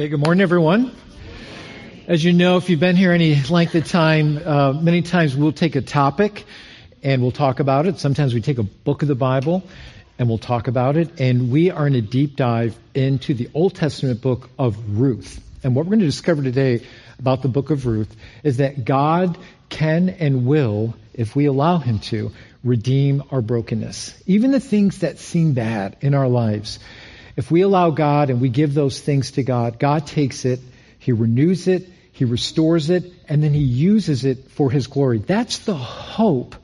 Hey, good morning, everyone. As you know, if you've been here any length of time, uh, many times we'll take a topic and we'll talk about it. Sometimes we take a book of the Bible and we'll talk about it. And we are in a deep dive into the Old Testament book of Ruth. And what we're going to discover today about the book of Ruth is that God can and will, if we allow Him to, redeem our brokenness. Even the things that seem bad in our lives. If we allow God and we give those things to God, God takes it, He renews it, He restores it, and then He uses it for His glory. That's the hope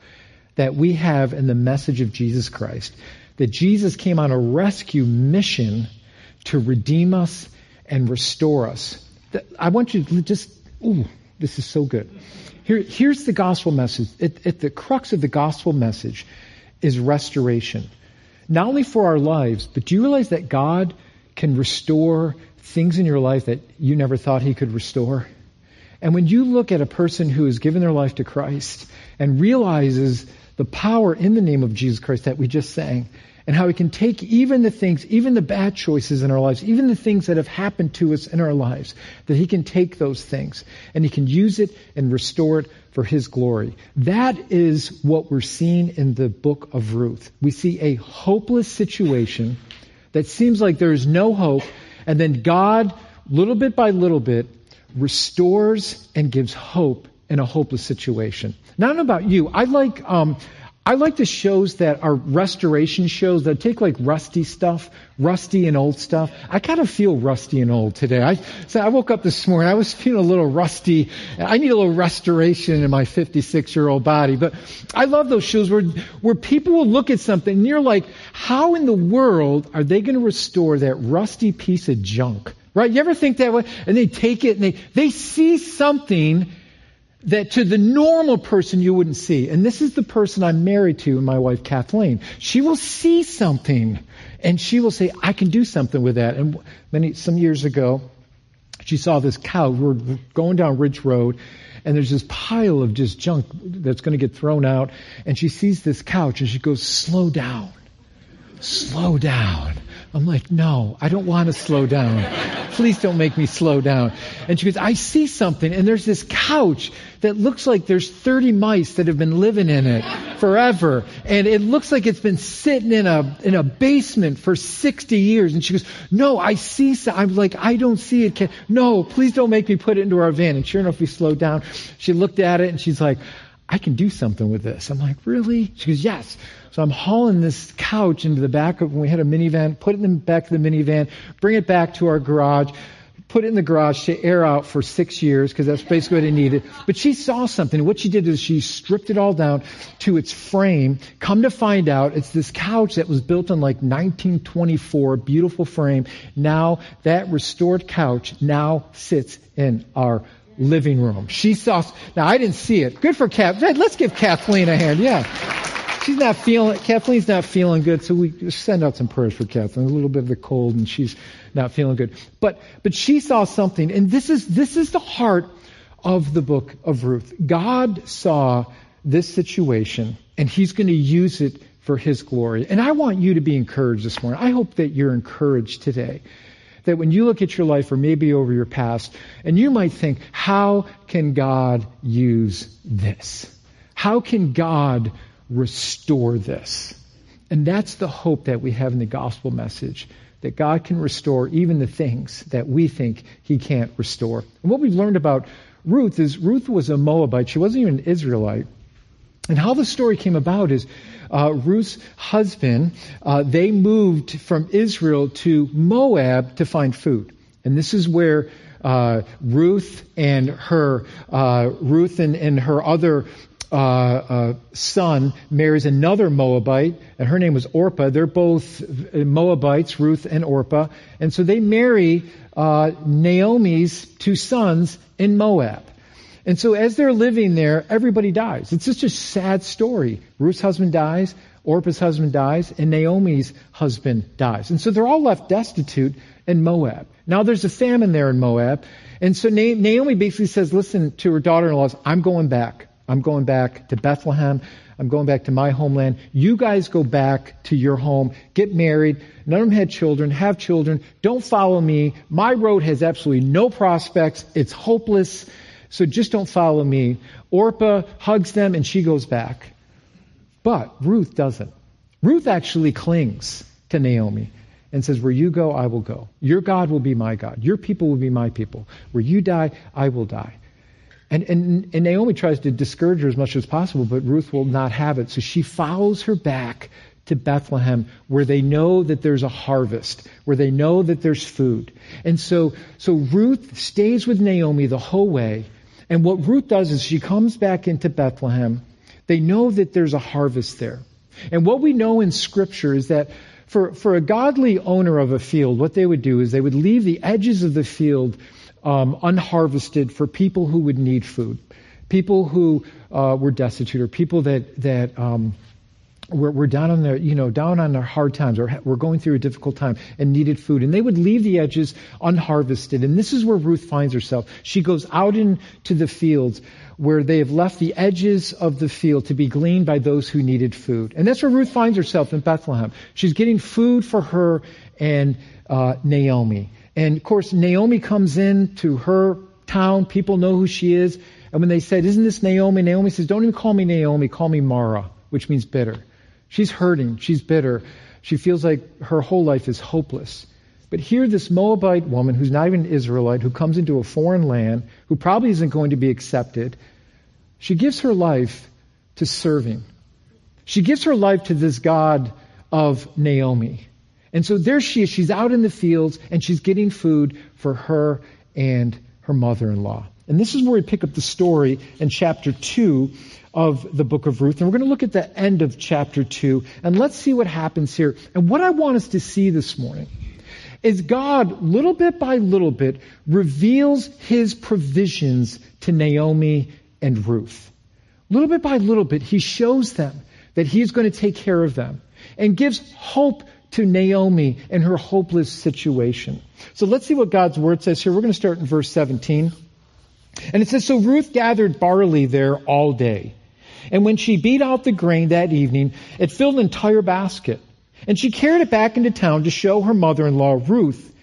that we have in the message of Jesus Christ. That Jesus came on a rescue mission to redeem us and restore us. I want you to just, ooh, this is so good. Here, here's the gospel message. At, at the crux of the gospel message is restoration not only for our lives, but do you realize that God can restore things in your life that you never thought He could restore? And when you look at a person who has given their life to Christ and realizes the power in the name of Jesus Christ that we just sang, and how He can take even the things, even the bad choices in our lives, even the things that have happened to us in our lives, that He can take those things and He can use it and restore it for His glory. That is what we're seeing in the book of Ruth. We see a hopeless situation that seems like there is no hope, and then God, little bit by little bit, restores and gives hope in a hopeless situation. Now, I don't know about you. I like um, I like the shows that are restoration shows that take like rusty stuff, rusty and old stuff. I kind of feel rusty and old today. I, so I woke up this morning, I was feeling a little rusty. I need a little restoration in my 56 year old body. But I love those shows where, where people will look at something and you're like, how in the world are they going to restore that rusty piece of junk? Right? You ever think that way? And they take it and they, they see something that to the normal person you wouldn't see. And this is the person I'm married to, my wife Kathleen. She will see something and she will say, I can do something with that. And many, some years ago, she saw this cow. We're going down Ridge Road and there's this pile of just junk that's going to get thrown out. And she sees this couch and she goes, slow down. Slow down. I'm like, no, I don't want to slow down. Please don't make me slow down. And she goes, I see something, and there's this couch that looks like there's 30 mice that have been living in it forever. And it looks like it's been sitting in a, in a basement for 60 years. And she goes, no, I see. I'm like, I don't see it. No, please don't make me put it into our van. And sure enough, we slowed down. She looked at it and she's like, I can do something with this. I'm like, really? She goes, yes. So I'm hauling this couch into the back of, when we had a minivan, put it in the back of the minivan, bring it back to our garage, put it in the garage to air out for six years, because that's basically what it needed. But she saw something. What she did is she stripped it all down to its frame. Come to find out, it's this couch that was built in like 1924, beautiful frame. Now, that restored couch now sits in our living room. She saw, now I didn't see it. Good for Kath. Let's give Kathleen a hand. Yeah. She's not feeling, Kathleen's not feeling good, so we just send out some prayers for Kathleen. A little bit of the cold and she's not feeling good. But, but she saw something, and this is, this is the heart of the book of Ruth. God saw this situation, and He's going to use it for His glory. And I want you to be encouraged this morning. I hope that you're encouraged today that when you look at your life or maybe over your past, and you might think, how can God use this? How can God restore this? And that's the hope that we have in the gospel message that God can restore even the things that we think He can't restore. And what we've learned about Ruth is Ruth was a Moabite. She wasn't even an Israelite. And how the story came about is uh, Ruth's husband, uh, they moved from Israel to Moab to find food. And this is where uh, Ruth and her uh, Ruth and, and her other uh, uh, son marries another Moabite, and her name was Orpah. They're both Moabites, Ruth and Orpah, and so they marry Naomi's two sons in Moab. And so as they're living there, everybody dies. It's just a sad story. Ruth's husband dies, Orpah's husband dies, and Naomi's husband dies. And so they're all left destitute in Moab. Now there's a famine there in Moab. And so Naomi basically says, listen to her daughter-in-laws, I'm going back. I'm going back to Bethlehem. I'm going back to my homeland. You guys go back to your home, get married. None of them had children, have children. Don't follow me. My road has absolutely no prospects. It's hopeless. So just don't follow me. Orpah hugs them and she goes back. But Ruth doesn't. Ruth actually clings to Naomi and says, Where you go, I will go. Your God will be my God. Your people will be my people. Where you die, I will die. And, and, and Naomi tries to discourage her as much as possible, but Ruth will not have it. So she follows her back to Bethlehem where they know that there's a harvest, where they know that there's food. And so, so Ruth stays with Naomi the whole way. And what Ruth does is she comes back into Bethlehem. They know that there's a harvest there. And what we know in scripture is that for, for a godly owner of a field, what they would do is they would leave the edges of the field um, unharvested for people who would need food, people who uh, were destitute, or people that that um, were, were down on their you know down on their hard times, or we're going through a difficult time and needed food, and they would leave the edges unharvested. And this is where Ruth finds herself. She goes out into the fields where they have left the edges of the field to be gleaned by those who needed food. And that's where Ruth finds herself in Bethlehem. She's getting food for her and uh, Naomi. And of course, Naomi comes in to her town. People know who she is. And when they said, Isn't this Naomi? Naomi says, Don't even call me Naomi, call me Mara, which means bitter. She's hurting. She's bitter. She feels like her whole life is hopeless. But here, this Moabite woman who's not even an Israelite, who comes into a foreign land, who probably isn't going to be accepted, she gives her life to serving. She gives her life to this God of Naomi. And so there she is. She's out in the fields and she's getting food for her and her mother in law. And this is where we pick up the story in chapter 2 of the book of Ruth. And we're going to look at the end of chapter 2 and let's see what happens here. And what I want us to see this morning is God, little bit by little bit, reveals his provisions to Naomi and Ruth. Little bit by little bit, he shows them that he's going to take care of them and gives hope to Naomi and her hopeless situation. So let's see what God's word says here. We're going to start in verse 17. And it says, So Ruth gathered barley there all day. And when she beat out the grain that evening, it filled an entire basket. And she carried it back into town to show her mother-in-law Ruth.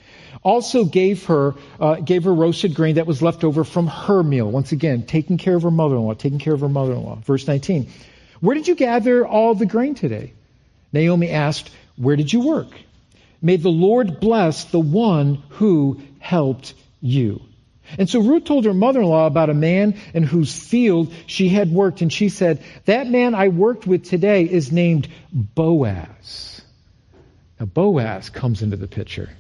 Also gave her uh, gave her roasted grain that was left over from her meal. Once again, taking care of her mother-in-law, taking care of her mother-in-law. Verse 19. Where did you gather all the grain today? Naomi asked, Where did you work? May the Lord bless the one who helped you. And so Ruth told her mother-in-law about a man in whose field she had worked, and she said, That man I worked with today is named Boaz. Now, Boaz comes into the picture.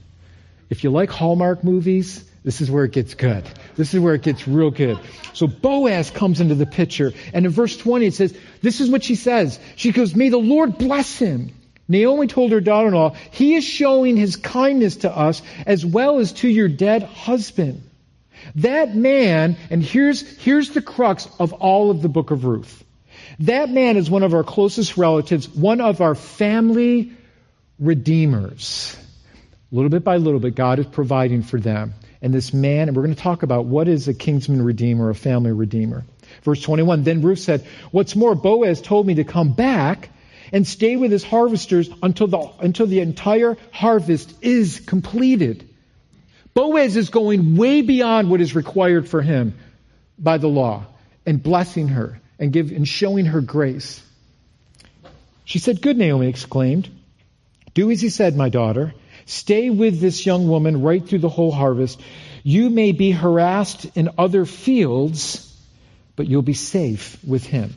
If you like Hallmark movies, this is where it gets good. This is where it gets real good. So Boaz comes into the picture, and in verse 20 it says, This is what she says. She goes, May the Lord bless him. Naomi told her daughter in law, He is showing his kindness to us as well as to your dead husband. That man, and here's, here's the crux of all of the book of Ruth. That man is one of our closest relatives, one of our family redeemers. Little bit by little bit, God is providing for them. And this man, and we're going to talk about what is a kinsman redeemer, a family redeemer. Verse 21, then Ruth said, What's more, Boaz told me to come back and stay with his harvesters until the, until the entire harvest is completed. Boaz is going way beyond what is required for him by the law and blessing her and, give, and showing her grace. She said, Good, Naomi exclaimed. Do as he said, my daughter. Stay with this young woman right through the whole harvest. You may be harassed in other fields, but you'll be safe with him.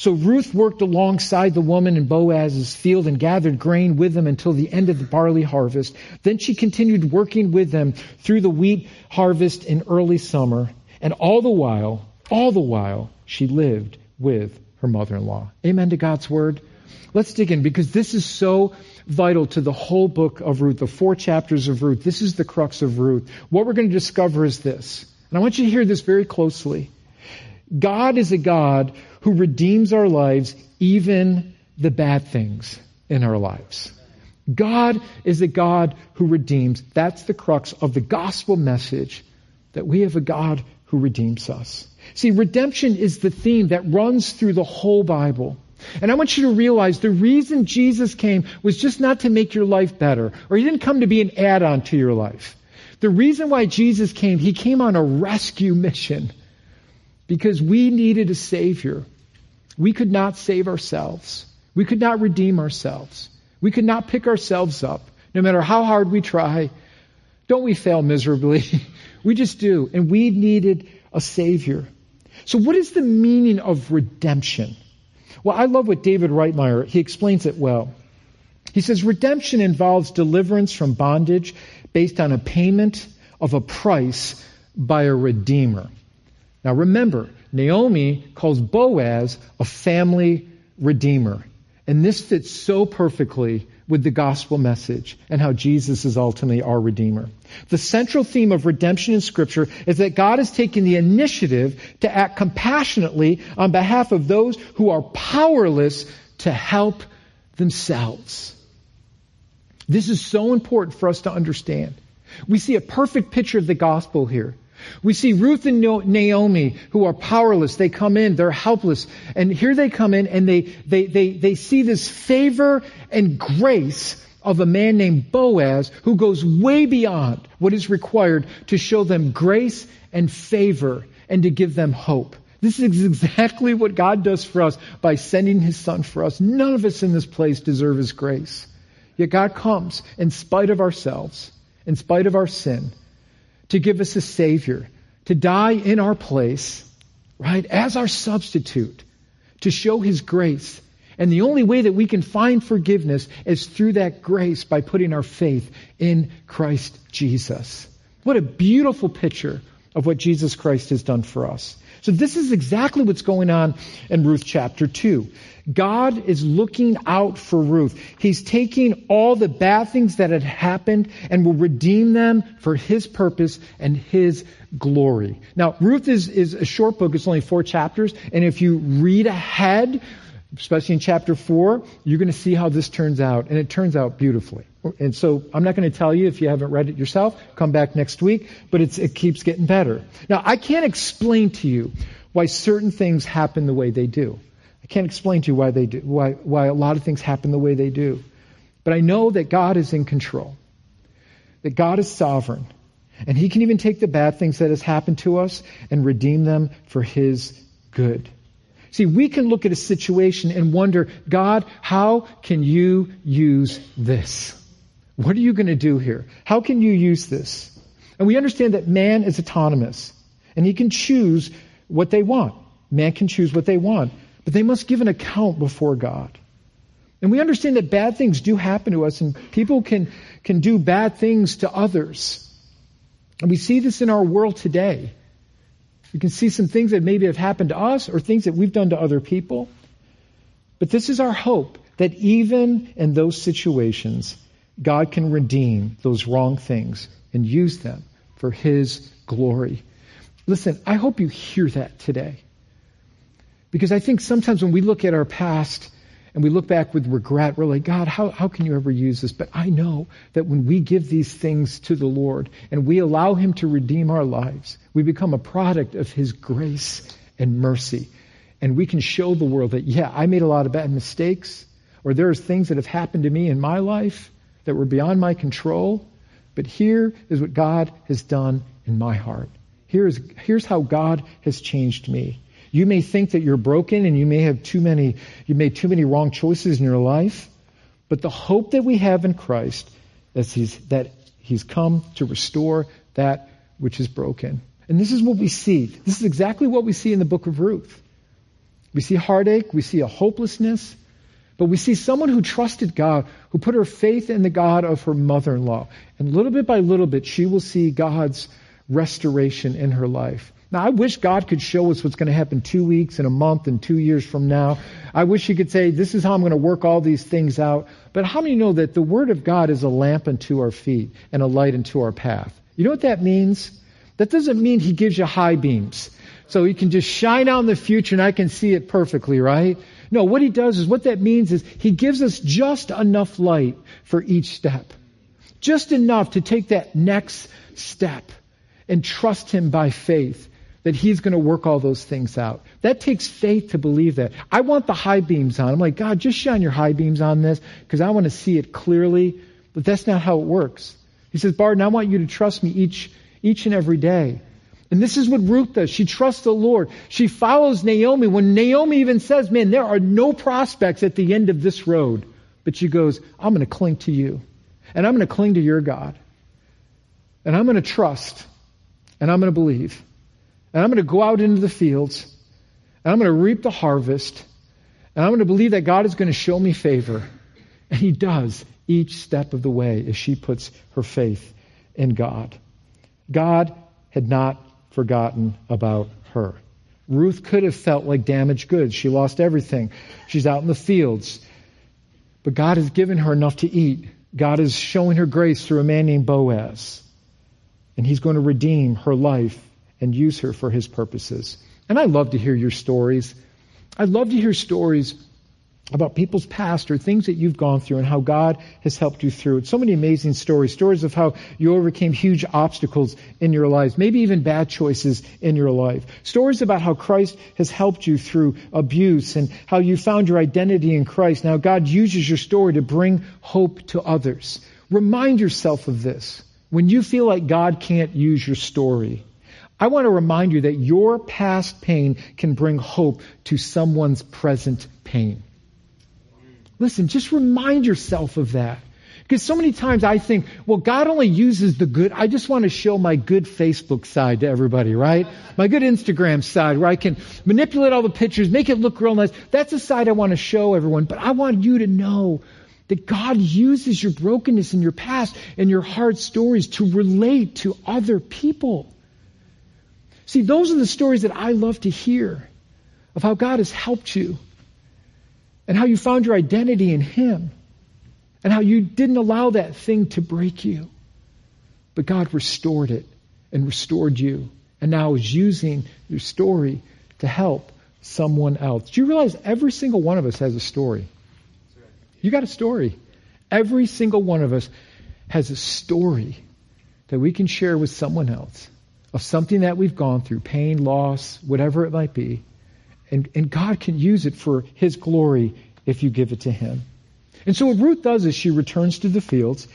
So Ruth worked alongside the woman in Boaz's field and gathered grain with them until the end of the barley harvest. Then she continued working with them through the wheat harvest in early summer. And all the while, all the while, she lived with her mother-in-law. Amen to God's word. Let's dig in because this is so vital to the whole book of Ruth, the four chapters of Ruth. This is the crux of Ruth. What we're going to discover is this. And I want you to hear this very closely. God is a God who redeems our lives, even the bad things in our lives. God is a God who redeems. That's the crux of the gospel message that we have a God who redeems us. See, redemption is the theme that runs through the whole Bible. And I want you to realize the reason Jesus came was just not to make your life better, or he didn't come to be an add-on to your life. The reason why Jesus came, he came on a rescue mission because we needed a savior. We could not save ourselves. We could not redeem ourselves. We could not pick ourselves up, no matter how hard we try. Don't we fail miserably? we just do. And we needed a savior. So what is the meaning of redemption? Well, I love what David Reitmeyer, he explains it well. He says redemption involves deliverance from bondage based on a payment of a price by a redeemer. Now remember, Naomi calls Boaz a family redeemer. And this fits so perfectly with the gospel message and how Jesus is ultimately our Redeemer. The central theme of redemption in Scripture is that God has taken the initiative to act compassionately on behalf of those who are powerless to help themselves. This is so important for us to understand. We see a perfect picture of the gospel here. We see Ruth and Naomi who are powerless. They come in, they're helpless. And here they come in and they, they, they, they see this favor and grace of a man named Boaz who goes way beyond what is required to show them grace and favor and to give them hope. This is exactly what God does for us by sending His Son for us. None of us in this place deserve His grace. Yet God comes in spite of ourselves, in spite of our sin, to give us a Savior, to die in our place, right, as our substitute, to show His grace. And the only way that we can find forgiveness is through that grace by putting our faith in Christ Jesus. What a beautiful picture of what Jesus Christ has done for us. So this is exactly what's going on in Ruth chapter 2. God is looking out for Ruth. He's taking all the bad things that had happened and will redeem them for His purpose and His glory. Now, Ruth is, is a short book. It's only four chapters. And if you read ahead, especially in chapter 4, you're going to see how this turns out. And it turns out beautifully. And so I'm not going to tell you if you haven't read it yourself. Come back next week. But it keeps getting better. Now, I can't explain to you why certain things happen the way they do. I can't explain to you why they do, why, why a lot of things happen the way they do. But I know that God is in control. That God is sovereign. And He can even take the bad things that has happened to us and redeem them for His good. See, we can look at a situation and wonder, God, how can you use this? What are you going to do here? How can you use this? And we understand that man is autonomous and he can choose what they want. Man can choose what they want, but they must give an account before God. And we understand that bad things do happen to us and people can, can do bad things to others. And we see this in our world today. We can see some things that maybe have happened to us or things that we've done to other people. But this is our hope that even in those situations, God can redeem those wrong things and use them for His glory. Listen, I hope you hear that today. Because I think sometimes when we look at our past and we look back with regret, we're like, God, how, how can you ever use this? But I know that when we give these things to the Lord and we allow Him to redeem our lives, we become a product of His grace and mercy. And we can show the world that, yeah, I made a lot of bad mistakes, or there are things that have happened to me in my life that were beyond my control. But here is what God has done in my heart. Here's, here's how God has changed me. You may think that you're broken and you may have too many, you made too many wrong choices in your life. But the hope that we have in Christ is he's, that He's come to restore that which is broken. And this is what we see. This is exactly what we see in the book of Ruth. We see heartache, we see a hopelessness, but we see someone who trusted God, who put her faith in the God of her mother in law. And little bit by little bit, she will see God's restoration in her life. Now, I wish God could show us what's going to happen two weeks and a month and two years from now. I wish He could say, this is how I'm going to work all these things out. But how many know that the Word of God is a lamp unto our feet and a light unto our path? You know what that means? That doesn't mean He gives you high beams. So He can just shine out in the future and I can see it perfectly, right? No, what He does is, what that means is He gives us just enough light for each step. Just enough to take that next step and trust Him by faith that he's going to work all those things out. That takes faith to believe that. I want the high beams on. I'm like, God, just shine your high beams on this because I want to see it clearly. But that's not how it works. He says, Barton, I want you to trust me each, each and every day. And this is what Ruth does. She trusts the Lord. She follows Naomi when Naomi even says, man, there are no prospects at the end of this road. But she goes, I'm going to cling to you. And I'm going to cling to your God. And I'm going to trust. And I'm going to believe. And I'm going to go out into the fields. And I'm going to reap the harvest. And I'm going to believe that God is going to show me favor. And He does each step of the way as she puts her faith in God. God had not forgotten about her. Ruth could have felt like damaged goods. She lost everything. She's out in the fields. But God has given her enough to eat. God is showing her grace through a man named Boaz. And he's going to redeem her life and use her for his purposes. And I love to hear your stories. I love to hear stories about people's past or things that you've gone through and how God has helped you through it. So many amazing stories. Stories of how you overcame huge obstacles in your lives, maybe even bad choices in your life. Stories about how Christ has helped you through abuse and how you found your identity in Christ. Now God uses your story to bring hope to others. Remind yourself of this. When you feel like God can't use your story, I want to remind you that your past pain can bring hope to someone's present pain. Listen, just remind yourself of that. Because so many times I think, well, God only uses the good. I just want to show my good Facebook side to everybody, right? My good Instagram side where I can manipulate all the pictures, make it look real nice. That's the side I want to show everyone. But I want you to know that God uses your brokenness and your past and your hard stories to relate to other people. See, those are the stories that I love to hear of how God has helped you and how you found your identity in Him and how you didn't allow that thing to break you. But God restored it and restored you and now is using your story to help someone else. Do you realize every single one of us has a story? You got a story. Every single one of us has a story that we can share with someone else of something that we've gone through, pain, loss, whatever it might be. And, and God can use it for His glory if you give it to Him. And so what Ruth does is she returns to the fields,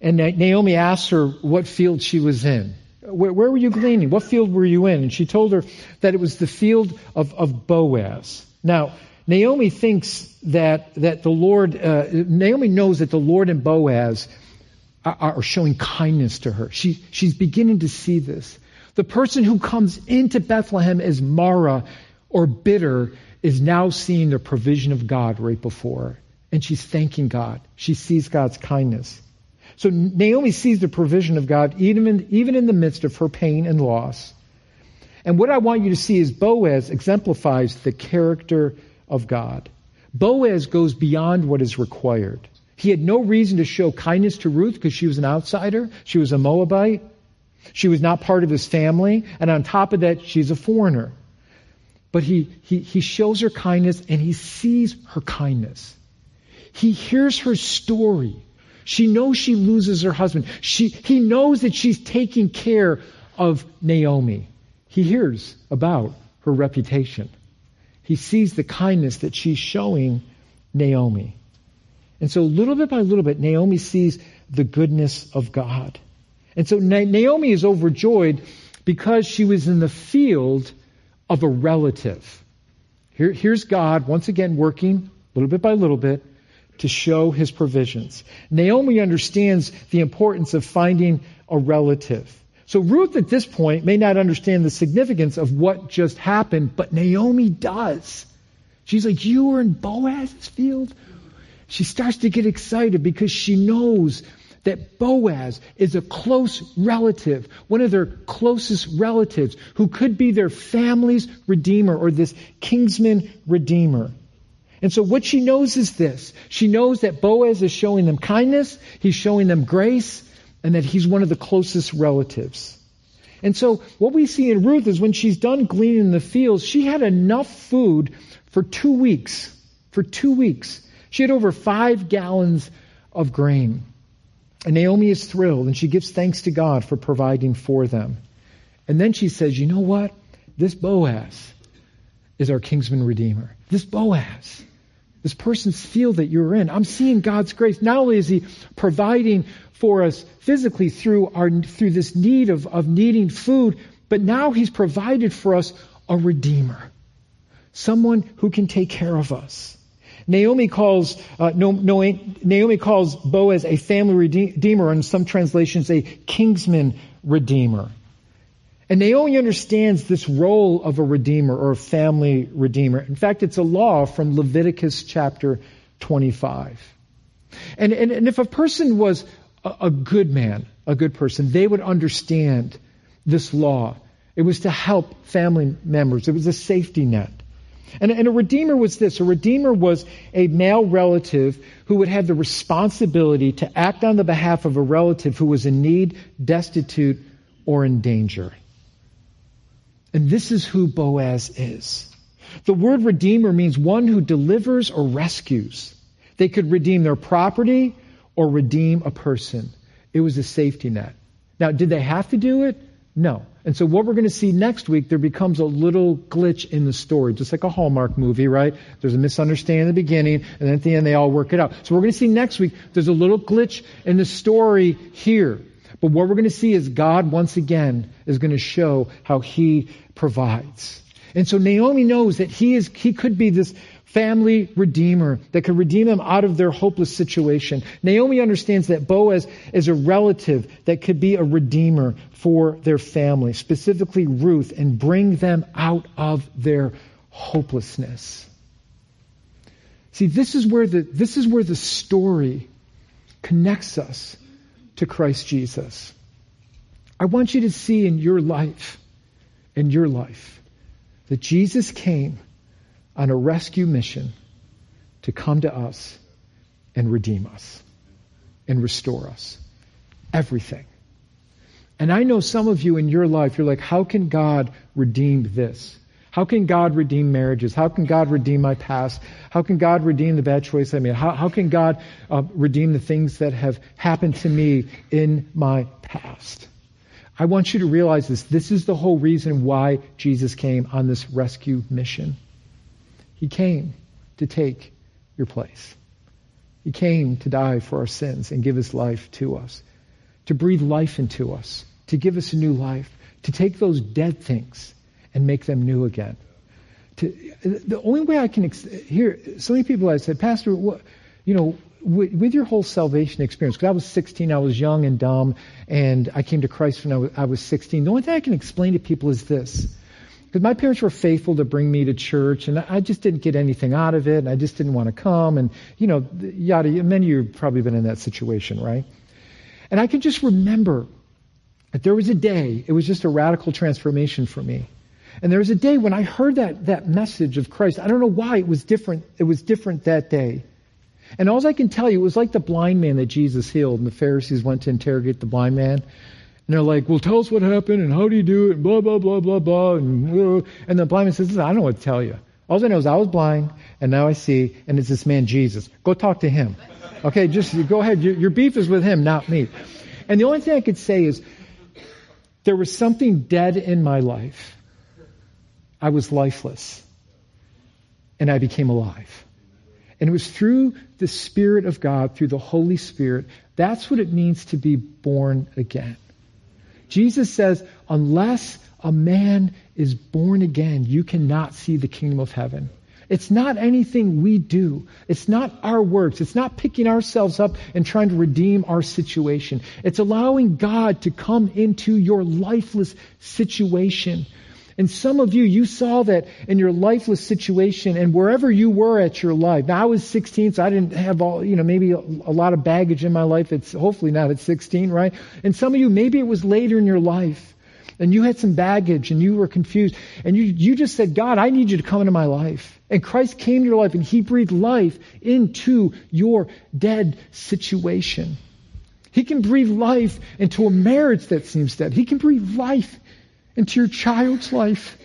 and Naomi asks her what field she was in. Where, where, were you gleaning? What field were you in? And she told her that it was the field of, of Boaz. Now, Naomi thinks that, that the Lord, uh, Naomi knows that the Lord and Boaz are, are showing kindness to her. She, she's beginning to see this. The person who comes into Bethlehem as Mara or bitter is now seeing the provision of God right before. And she's thanking God. She sees God's kindness. So Naomi sees the provision of God even in, even in the midst of her pain and loss. And what I want you to see is Boaz exemplifies the character of God. Boaz goes beyond what is required. He had no reason to show kindness to Ruth because she was an outsider. She was a Moabite. She was not part of his family. And on top of that, she's a foreigner. But he, he, he shows her kindness and he sees her kindness. He hears her story. She knows she loses her husband. She, he knows that she's taking care of Naomi. He hears about her reputation. He sees the kindness that she's showing Naomi. And so, little bit by little bit, Naomi sees the goodness of God. And so, Naomi is overjoyed because she was in the field of a relative. Here, here's God once again working little bit by little bit to show his provisions. Naomi understands the importance of finding a relative. So Ruth at this point may not understand the significance of what just happened, but Naomi does. She's like, You were in Boaz's field? She starts to get excited because she knows that Boaz is a close relative, one of their closest relatives, who could be their family's redeemer or this kinsman redeemer. And so what she knows is this. She knows that Boaz is showing them kindness, he's showing them grace, and that he's one of the closest relatives. And so what we see in Ruth is when she's done gleaning in the fields, she had enough food for two weeks. For two weeks. She had over five gallons of grain. And Naomi is thrilled and she gives thanks to God for providing for them. And then she says, You know what? this Boaz is our kinsman redeemer. This Boaz, this person's field that you're in. I'm seeing God's grace. Not only is He providing for us physically through our through this need of, of needing food, but now He's provided for us a redeemer, someone who can take care of us. Naomi calls uh, Naomi calls Boaz a family redeemer, and some translations a kinsman redeemer. And Naomi understands this role of a redeemer or a family redeemer. In fact, it's a law from Leviticus chapter 25. And, and, and if a person was a, a good man, a good person, they would understand this law. It was to help family members. It was a safety net. And, and, a redeemer was this a redeemer was a male relative who would have the responsibility to act on the behalf of a relative who was in need, destitute, or in danger. And this is who Boaz is. The word redeemer means one who delivers or rescues. They could redeem their property or redeem a person. It was a safety net. Now, did they have to do it? No. And so what we're going to see next week, there becomes a little glitch in the story, just like a Hallmark movie, right? There's a misunderstanding in the beginning, and then at the end they all work it out. So we're going to see next week, there's a little glitch in the story here. But what we're going to see is God once again is going to show how He provides. And so Naomi knows that he is, he could be this family redeemer that could redeem them out of their hopeless situation. Naomi understands that Boaz is a relative that could be a redeemer for their family, specifically Ruth, and bring them out of their hopelessness. See, this is where the, this is where the story connects us to Christ Jesus. I want you to see in your life, in your life, that Jesus came on a rescue mission to come to us and redeem us and restore us. Everything. And I know some of you in your life, you're like, how can God redeem this? How can God redeem marriages? How can God redeem my past? How can God redeem the bad choice I made? How, how can God uh, redeem the things that have happened to me in my past? I want you to realize this. This is the whole reason why Jesus came on this rescue mission. He came to take your place. He came to die for our sins and give his life to us, to breathe life into us, to give us a new life, to take those dead things and make them new again. To, the only way I can ex- hear so many people have said, Pastor, what, you know, with, with, your whole salvation experience, because I was 16, I was young and dumb, and I came to Christ when I was, I was 16. The only thing I can explain to people is this because my parents were faithful to bring me to church, and I just didn't get anything out of it, and I just didn't want to come, and you know, yada. Many of you have probably been in that situation, right? And I can just remember that there was a day. It was just a radical transformation for me. And there was a day when I heard that that message of Christ. I don't know why it was different. It was different that day. And all I can tell you, it was like the blind man that Jesus healed, and the Pharisees went to interrogate the blind man. And they're like, well, tell us what happened and how do you do it and blah, blah, blah, blah, blah. And, uh, and the blind man says, I don't know what to tell you. All I know is I was blind and now I see and it's this man Jesus. Go talk to him. Okay, just go ahead. Your, your beef is with him, not me. And the only thing I could say is there was something dead in my life. I was lifeless and I became alive. And it was through the Spirit of God, through the Holy Spirit, that's what it means to be born again. Jesus says, unless a man is born again, you cannot see the kingdom of heaven. It's not anything we do. It's not our works. It's not picking ourselves up and trying to redeem our situation. It's allowing God to come into your lifeless situation and some of you, you saw that in your lifeless situation and wherever you were at your life. Now I was 16, so I didn't have all, you know, maybe a, a lot of baggage in my life. It's hopefully not at 16, right? And some of you, maybe it was later in your life and you had some baggage and you were confused and you, you just said, God, I need you to come into my life. And Christ came to your life and he breathed life into your dead situation. He can breathe life into a marriage that seems dead. He can breathe life into your child's life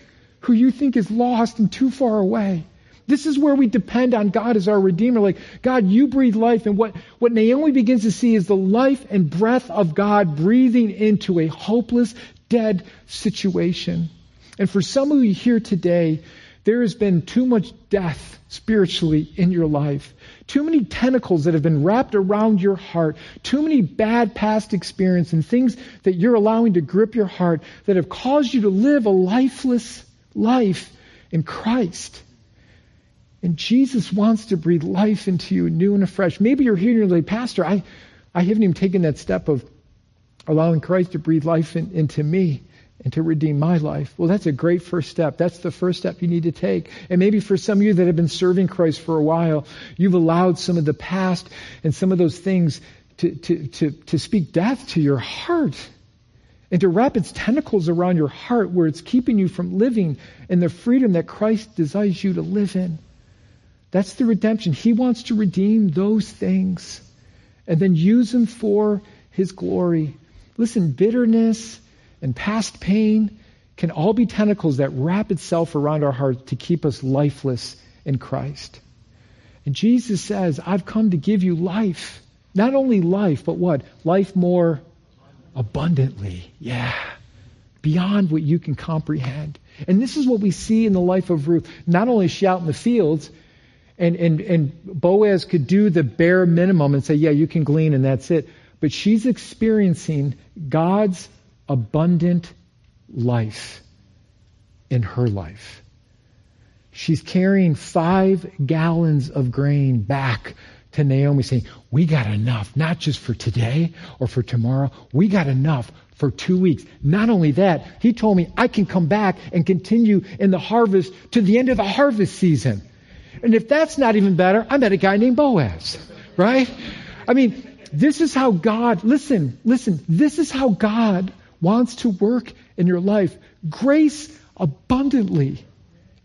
who you think is lost and too far away. This is where we depend on God as our Redeemer. Like, God, you breathe life. And what, what Naomi begins to see is the life and breath of God breathing into a hopeless, dead situation. And for some of you here today, there has been too much death spiritually in your life. Too many tentacles that have been wrapped around your heart. Too many bad past experiences and things that you're allowing to grip your heart that have caused you to live a lifeless life in Christ. And Jesus wants to breathe life into you new and afresh. Maybe you're here and you're like, Pastor, I, I haven't even taken that step of allowing Christ to breathe life in, into me and to redeem my life. Well, that's a great first step. That's the first step you need to take. And maybe for some of you that have been serving Christ for a while, you've allowed some of the past and some of those things to, to, to, to speak death to your heart and to wrap its tentacles around your heart where it's keeping you from living in the freedom that Christ desires you to live in. That's the redemption. He wants to redeem those things and then use them for His glory. Listen, bitterness and past pain can all be tentacles that wrap itself around our hearts to keep us lifeless in Christ. And Jesus says, I've come to give you life. Not only life, but what? Life more abundantly. Yeah. Beyond what you can comprehend. And this is what we see in the life of Ruth. Not only is she out in the fields, and, and, and Boaz could do the bare minimum and say, yeah, you can glean and that's it. But she's experiencing God's abundant life in her life. She's carrying five gallons of grain back to Naomi saying, We got enough, not just for today or for tomorrow. We got enough for two weeks. Not only that, he told me I can come back and continue in the harvest to the end of the harvest season. And if that's not even better, I met a guy named Boaz, right? I mean, this is how God, listen, listen, this is how God wants to work in your life. Grace abundantly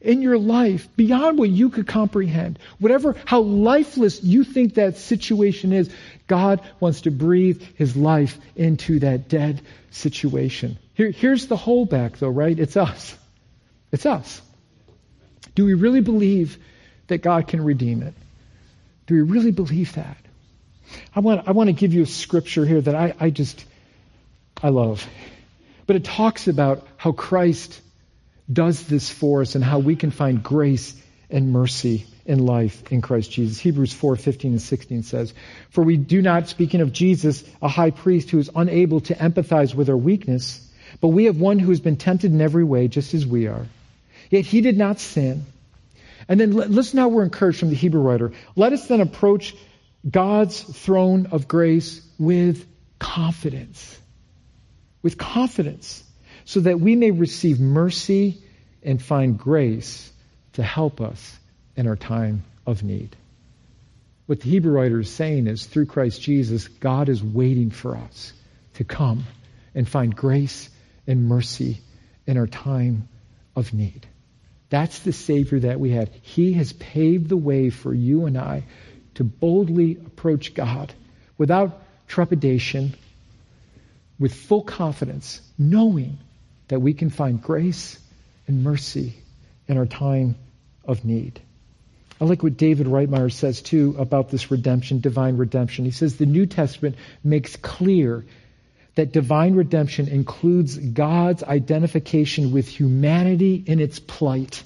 in your life beyond what you could comprehend. Whatever, how lifeless you think that situation is, God wants to breathe His life into that dead situation. Here, here's the holdback though, right? It's us. It's us. Do we really believe that God can redeem it? Do we really believe that? I want, I want to give you a scripture here that I, I just, I love. But it talks about how Christ does this for us and how we can find grace and mercy in life in Christ Jesus. Hebrews 4, 15 and 16 says, For we do not, speaking of Jesus, a high priest who is unable to empathize with our weakness, but we have one who has been tempted in every way, just as we are. Yet he did not sin. And then listen how we're encouraged from the Hebrew writer. Let us then approach God's throne of grace with confidence. With confidence. So that we may receive mercy and find grace to help us in our time of need. What the Hebrew writer is saying is through Christ Jesus, God is waiting for us to come and find grace and mercy in our time of need. That's the Savior that we have. He has paved the way for you and I to boldly approach God without trepidation, with full confidence, knowing that we can find grace and mercy in our time of need. I like what David Reitmeyer says too about this redemption, divine redemption. He says the New Testament makes clear that divine redemption includes God's identification with humanity in its plight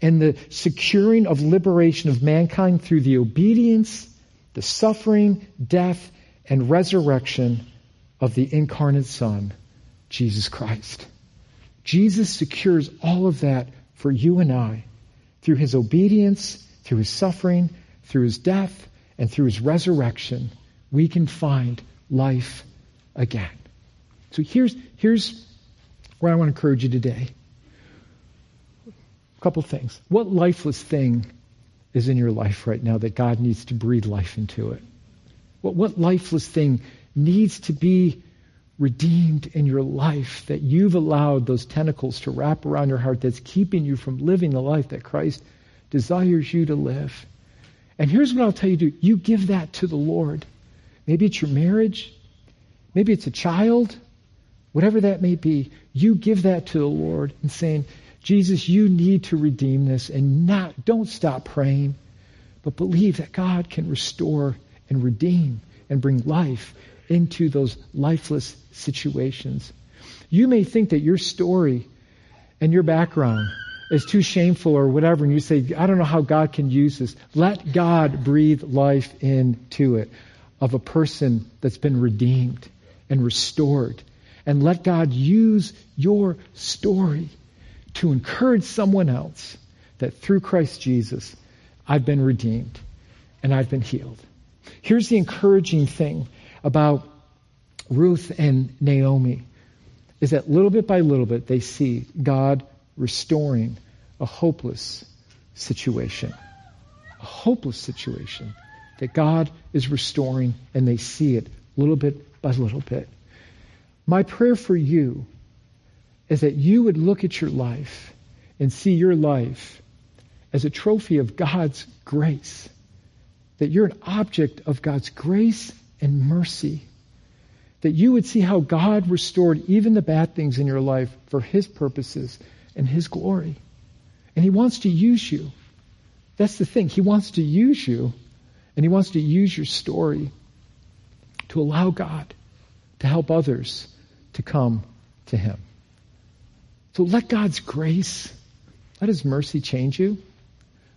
and the securing of liberation of mankind through the obedience, the suffering, death, and resurrection of the incarnate Son, Jesus Christ. Jesus secures all of that for you and I through his obedience, through his suffering, through his death, and through his resurrection. We can find life again. So here's, here's where I want to encourage you today A couple things. What lifeless thing is in your life right now that God needs to breathe life into it? What, what lifeless thing needs to be redeemed in your life that you've allowed those tentacles to wrap around your heart that's keeping you from living the life that Christ desires you to live? And here's what I'll tell you to do. You give that to the Lord. Maybe it's your marriage. Maybe it's a child. Whatever that may be, you give that to the Lord and saying, Jesus, you need to redeem this and not, don't stop praying, but believe that God can restore and redeem and bring life into those lifeless situations. You may think that your story and your background is too shameful or whatever, and you say, I don't know how God can use this, let God breathe life into it of a person that's been redeemed and restored. And let God use your story to encourage someone else that through Christ Jesus, I've been redeemed and I've been healed. Here's the encouraging thing about Ruth and Naomi is that little bit by little bit they see God restoring a hopeless situation. A hopeless situation that God is restoring and they see it little bit by little bit. My prayer for you is that you would look at your life and see your life as a trophy of God's grace. That you're an object of God's grace and mercy. That you would see how God restored even the bad things in your life for His purposes and His glory. And He wants to use you. That's the thing. He wants to use you, and He wants to use your story to allow God to help others to come to Him. So let God's grace, let His mercy change you.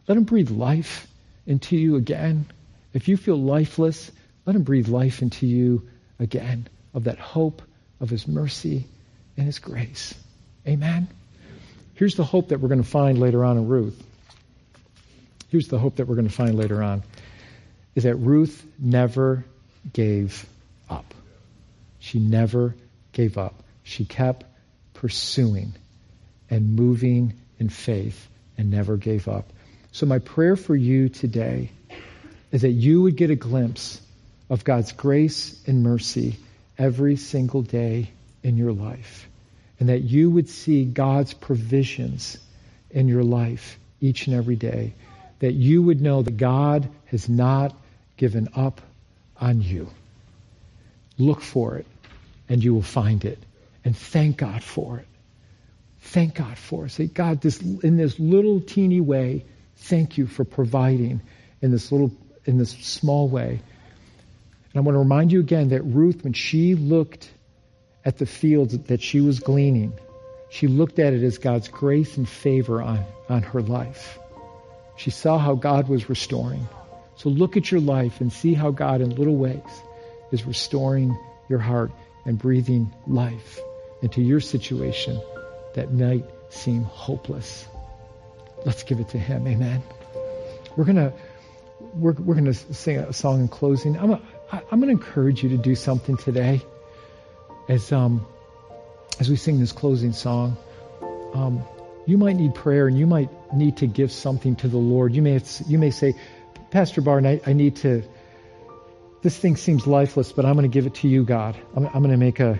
Let Him breathe life into you again. If you feel lifeless, let Him breathe life into you again of that hope of His mercy and His grace. Amen. Here's the hope that we're going to find later on in Ruth. Here's the hope that we're going to find later on is that Ruth never gave up. She never gave up. She kept pursuing and moving in faith and never gave up. So, my prayer for you today is that you would get a glimpse of God's grace and mercy every single day in your life and that you would see God's provisions in your life each and every day. That you would know that God has not given up on you. Look for it, and you will find it. And thank God for it. Thank God for it. Say, God, this, in this little teeny way, thank you for providing in this little, in this small way. And I want to remind you again that Ruth, when she looked at the fields that she was gleaning, she looked at it as God's grace and favor on, on her life. She saw how God was restoring. So look at your life and see how God, in little ways, is restoring your heart and breathing life into your situation that might seem hopeless. Let's give it to Him. Amen. We're gonna we're, we're gonna sing a song in closing. I'm I'm gonna encourage you to do something today as um, as we sing this closing song, um, you might need prayer and you might need to give something to the Lord. You may you may say, Pastor Barton, I, I need to. This thing seems lifeless, but I'm going to give it to you, God. I'm, I'm going to make a,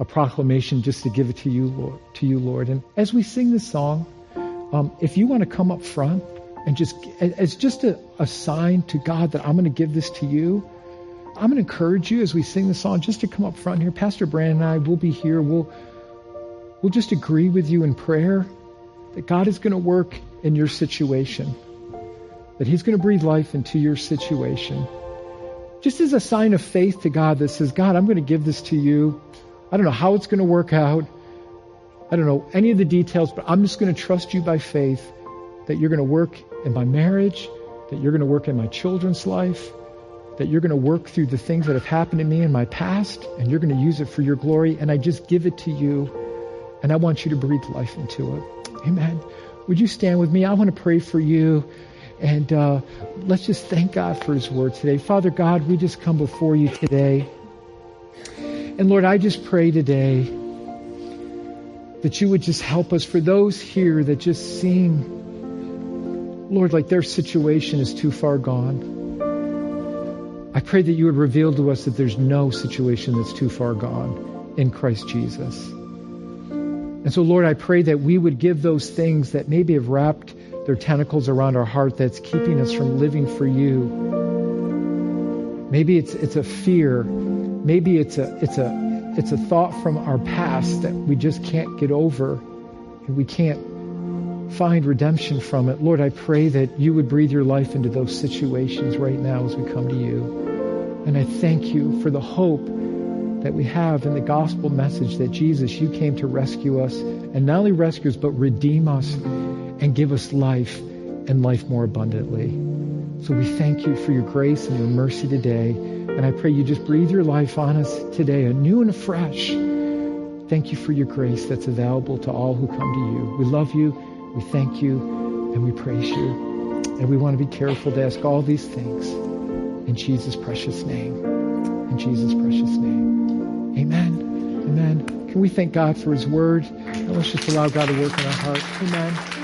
a proclamation just to give it to you, Lord. To you, Lord. And as we sing this song, um, if you want to come up front and just as just a, a sign to God that I'm going to give this to you, I'm going to encourage you as we sing the song just to come up front here. Pastor Brandon and I will be here. We'll, we'll just agree with you in prayer that God is going to work in your situation, that He's going to breathe life into your situation. Just as a sign of faith to God that says, God, I'm going to give this to you. I don't know how it's going to work out. I don't know any of the details, but I'm just going to trust you by faith that you're going to work in my marriage, that you're going to work in my children's life, that you're going to work through the things that have happened to me in my past and you're going to use it for your glory. And I just give it to you. And I want you to breathe life into it. Amen. Would you stand with me? I want to pray for you. And uh, let's just thank God for his word today. Father God, we just come before you today. And Lord, I just pray today that you would just help us for those here that just seem, Lord, like their situation is too far gone. I pray that you would reveal to us that there's no situation that's too far gone in Christ Jesus. And so, Lord, I pray that we would give those things that maybe have wrapped their tentacles around our heart that's keeping us from living for you. Maybe it's, it's a fear. Maybe it's a, it's, a, it's a thought from our past that we just can't get over and we can't find redemption from it. Lord, I pray that you would breathe your life into those situations right now as we come to you. And I thank you for the hope that we have in the gospel message that Jesus, you came to rescue us, and not only rescue us, but redeem us and give us life and life more abundantly. So we thank you for your grace and your mercy today. And I pray you just breathe your life on us today, anew and afresh. Thank you for your grace that's available to all who come to you. We love you, we thank you, and we praise you. And we want to be careful to ask all these things in Jesus' precious name. In Jesus' precious name. Amen. Amen. Can we thank God for his word? And let's just allow God to work in our heart. Amen.